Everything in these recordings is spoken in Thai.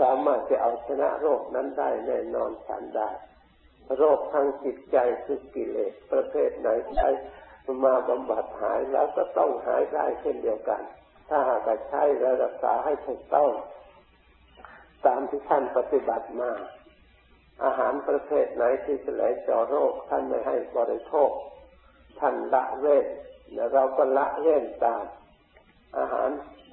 สามารถจะเอาชนะโรคนั้นได้แน่นอนฉันได้ โรคทางจิตใจคือกิเลสประเภทไหนใช้มาบำบัดหายแล้วก็ต้องหายได้เช่นเดียวกัน ถ้าหากใช้และรักษาให้ถูกต้อง ตามที่ท่านปฏิบัติมา อาหารประเภทไหนที่จะไหลเจาะโรคท่านไม่ให้บริโภค ท่านละเว้นและเราก็ละเว้นตาม อาหาร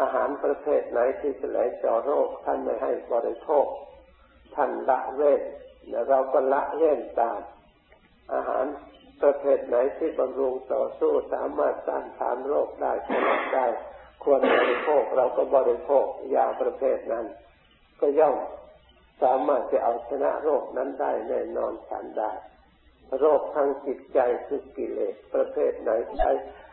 อาหารประเภทไหนที่จะไหลเจาะโรค ท่านไม่ให้บริโภค ท่านละเว้นและเราก็ละเว้นตาม อาหารประเภทไหนที่บำรุงต่อสู้สามารถต้านทานโรคได้ชนะได้ควรบริโภคเราก็บริโภคยาประเภทนั้น ก็ย่อมสามารถจะเอาชนะโรคนั้นได้แน่นอนฉันได้ โรคทางจิตใจคือกิเลสประเภทไหนใช้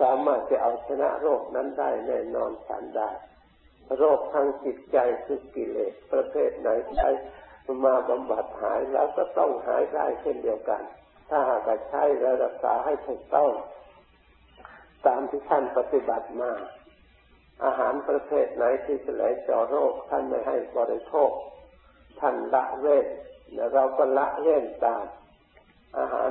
สามารถจะเอาชนะโรคนั้นได้แน่นอนฉันได้โรคทางจิตใจคือกิเลสประเภทไหนใช้มาบำบัดหายแล้วก็ต้องหายได้เช่นเดียวกัน ถ้าหากใช้และรักษาให้ถูกต้อง ตามที่ท่านปฏิบัติมา อาหารประเภทไหนที่จะไหลเจาะโรคท่านไม่ให้บริโภค ท่านละเว้นและเราก็ละเว้นตาม อาหาร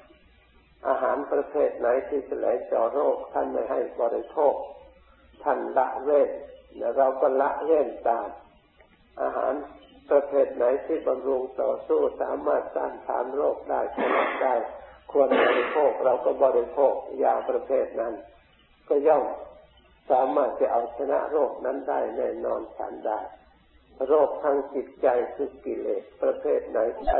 อาหารประเภทไหนที่จะไหลเจาะโรค ท่านไม่ให้บริโภค ท่านละเว้นและเราก็ละเว้นตาม อาหารประเภทไหนที่บำรุงต่อสู้สามารถต้านทานโรคได้ชนะได้ควรบริโภคเราก็บริโภคยาประเภทนั้น ก็ย่อมสามารถจะเอาชนะโรคนั้นได้แน่นอนฉันได้ โรคทางจิตใจคือกิเลสประเภทไหนใช้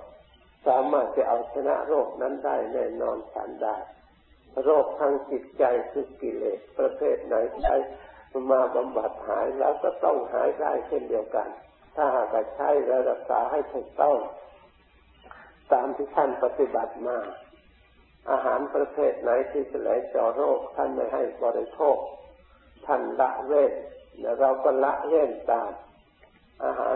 สามารถจะเอาชนะโรคนั้นได้แน่นอนฉันได้ โรคทางจิตใจคือกิเลสประเภทไหนใช้มาบำบัดหายแล้วก็ต้องหายได้เช่นเดียวกัน ถ้าหากใช้รักษาให้ถูกต้อง ตามที่ท่านปฏิบัติมา อาหารประเภทไหนที่จะไหลเจาะโรคท่านไม่ให้บริโภค ท่านละเว้นและเราก็ละเว้นตาม อาหาร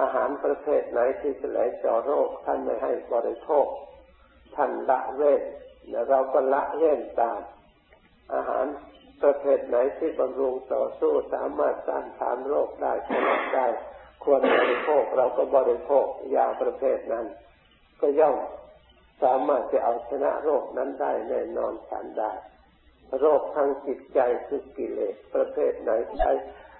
อาหารประเภทไหนที่จะไหลเจาะโรคท่านไม่ให้บริโภค ท่านละเว้นและเราก็ละเว้นตาม อาหารประเภทไหนที่บำรุงต่อสู้สามารถต้านทานโรคได้ชนะได้ควรบริโภคเราก็บริโภคยาประเภทนั้น ก็ย่อมสามารถจะเอาชนะโรคนั้นได้แน่นอนฉันได้ โรคทางจิตใจคือกิเลสประเภทไหนใช้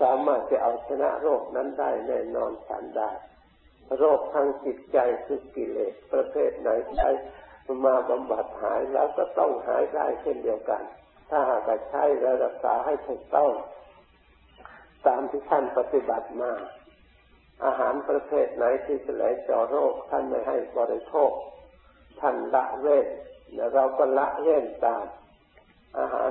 สามารถจะเอาชนะโรคนั้นได้แน่นอนฉันได้ โรคทางจิตใจคือกิเลสประเภทไหนใช้มาบำบัดหายแล้วก็ต้องหายได้เช่นเดียวกัน ถ้าหากใช้และรักษาให้ถูกต้อง ตามที่ท่านปฏิบัติมา อาหารประเภทไหนที่จะไหลเจาะโรคท่านไม่ให้บริโภค ท่านละเว้นและเราก็ละเว้นตาม อาหาร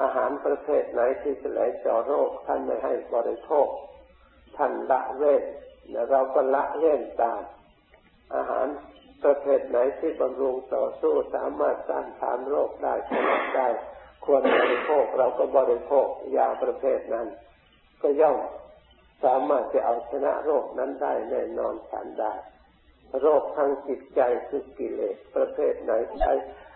อาหารประเภทไหนที่จะไหลเจาะโรคท่านไม่ให้บริโภค ท่านละเว้นและเราก็ละเว้นตาม อาหารประเภทไหนที่บำรุงต่อสู้สามารถต้านทานโรคได้ชนะได้ควรบริโภคเราก็บริโภคยาประเภทนั้น ก็ย่อมสามารถจะเอาชนะโรคนั้นได้แน่นอนฉันได้ โรคทางจิตใจคือกิเลสประเภทไหนใช้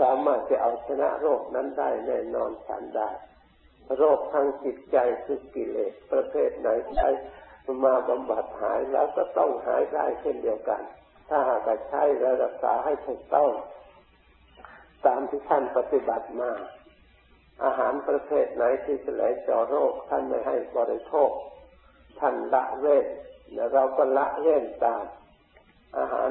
สามารถจะเอาชนะโรคนั้นได้แน่นอนฉันได้ โรคทางจิตใจคือกิเลสประเภทไหนใช้มาบำบัดหายแล้วก็ต้องหายได้เช่นเดียวกัน ถ้าหากใช้และรักษาให้ถูกต้อง ตามที่ท่านปฏิบัติมา อาหารประเภทไหนที่จะไหลเจาะโรคท่านไม่ให้บริโภค ท่านละเว้นและเราก็ละเว้นตาม อาหาร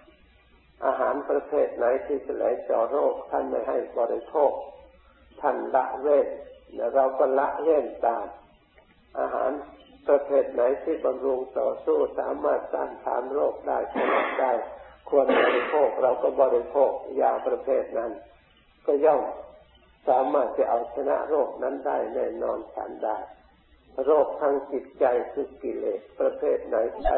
อาหารประเภทไหนที่จะไหลเจาะโรคท่านไม่ให้บริโภค ท่านละเว้นและเราก็ละเว้นตาม อาหารประเภทไหนที่บำรุงต่อสู้สามารถต้านทานโรคได้ชนะได้ควรบริโภคเราก็บริโภคยาประเภทนั้น ก็ย่อมสามารถจะเอาชนะโรคนั้นได้แน่นอนฉันได้ โรคทางจิตใจคือกิเลสประเภทไหนใช้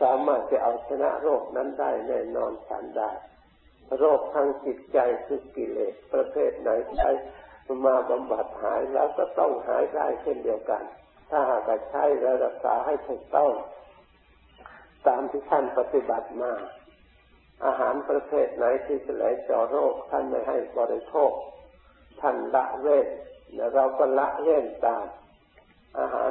สามารถจะเอาชนะโรคนั้นได้แน่นอนฉันได้ โรคทางจิตใจคือกิเลสประเภทไหนใช้มาบำบัดหายแล้วก็ต้องหายได้เช่นเดียวกัน ถ้าหากใช้และรักษาให้ถูกต้อง ตามที่ท่านปฏิบัติมา อาหารประเภทไหนที่จะไหลเจาะโรคท่านไม่ให้บริโภค ท่านละเว้นและเราก็ละเว้นตาม อาหาร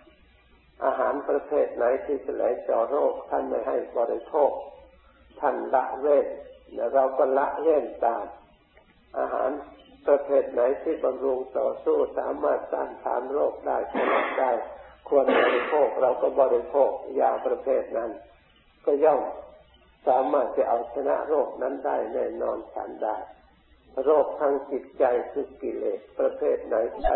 อาหารประเภทไหนที่จะไหลเจาะโรคท่านไม่ให้บริโภค ท่านละเว้นและเราก็ละเว้นตาม อาหารประเภทไหนที่บำรุงต่อสู้สามารถต้านทานโรคได้ชนะได้ควรบริโภคเราก็บริโภคยาประเภทนั้น ก็ย่อมสามารถจะเอาชนะโรคนั้นได้แน่นอนฉันได้ โรคทางจิตใจคือกิเลสประเภทไหนใช้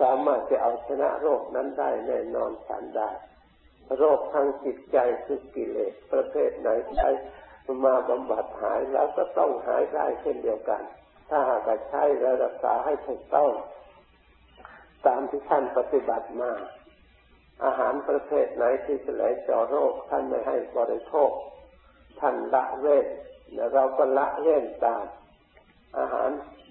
สามารถจะเอาชนะโรคนั้นได้แน่นอนฉันได้ โรคทางจิตใจคือกิเลสประเภทไหนใช้มาบำบัดหายแล้วก็ต้องหายได้เช่นเดียวกัน ถ้าหากใช้และรักษาให้ถูกต้อง ตามที่ท่านปฏิบัติมา อาหารประเภทไหนที่จะไหลเจาะโรคท่านไม่ให้บริโภค ท่านละเว้นและเราก็ละเว้นตาม อาหาร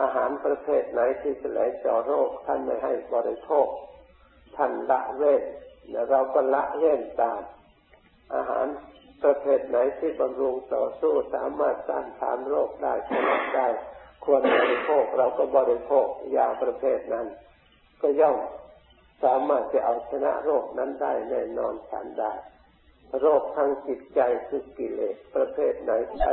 อาหารประเภทไหนที่จะไหลเจาะโรค ท่านไม่ให้บริโภค ท่านละเว้นแล้วเราก็ละเว้นตาม อาหารประเภทไหนที่บำรุงต่อสู้สามารถต้านทานโรคได้ชนะได้ ควรบริโภคเราก็บริโภคยาประเภทนั้น ก็ย่อมสามารถจะเอาชนะโรคนั้นได้แน่นอนฉันได้ โรคทางจิตใจคือกิเลสประเภทไหนใช้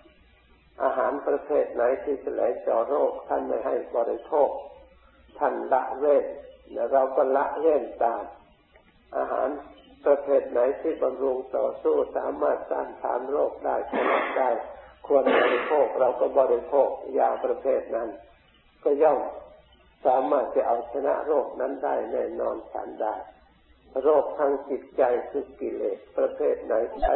อาหารประเภทไหนที่จะไหลเจาะโรค ท่านไม่ให้บริโภค ท่านละเว้นและเราก็ละเว้นตาม อาหารประเภทไหนที่บำรุงต่อสู้สามารถต้านทานโรคได้ชนะได้ ควรบริโภคเราก็บริโภคยาประเภทนั้น ก็ย่อมสามารถจะเอาชนะโรคนั้นได้แน่นอนฉันได้ โรคทางจิตใจคือกิเลสประเภทไหนใช้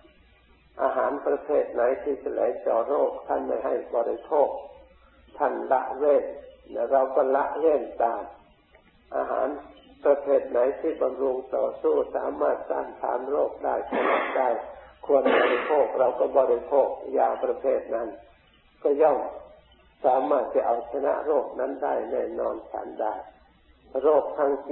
อาหารประเภทไหนที่จะไหลเจาะโรค ท่านไม่ให้บริโภค ท่านละเว้นและเราก็ละเว้นตาม อาหารประเภทไหนที่บำรุงต่อสู้สามารถต้านทานโรคได้ชนะได้ ควรบริโภคเราก็บริโภคยาประเภทนั้น ก็ย่อมสามารถจะเอาชนะโรคนั้นได้แน่นอนฉันได้ โรคทางจิต